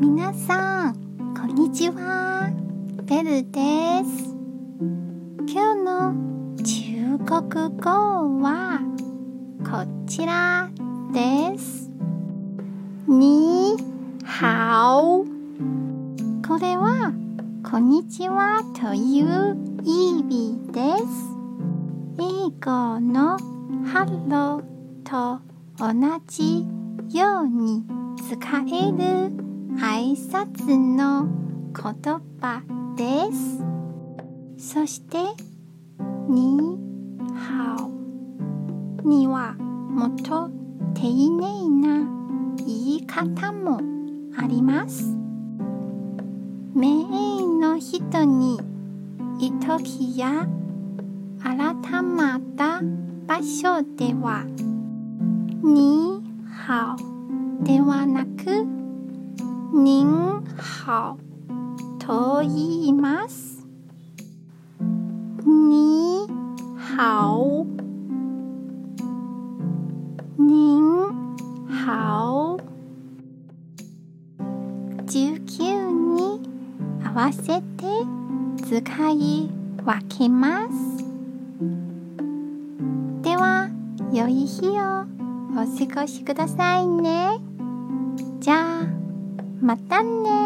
皆さん、こんにちは。ベルです。今日の中国語はこちらです。に好。これは、こんにちはという意味です。英語の Hello と同じように使える挨拶の言葉です。そして、に好にはもっと丁寧な言い方もあります。メインの人にいときや改まった場所では、に好ではなく、您好と言います。你好，您好。19に合わせて使い分けます。では、良い日をお過ごしくださいね。じゃあ、またね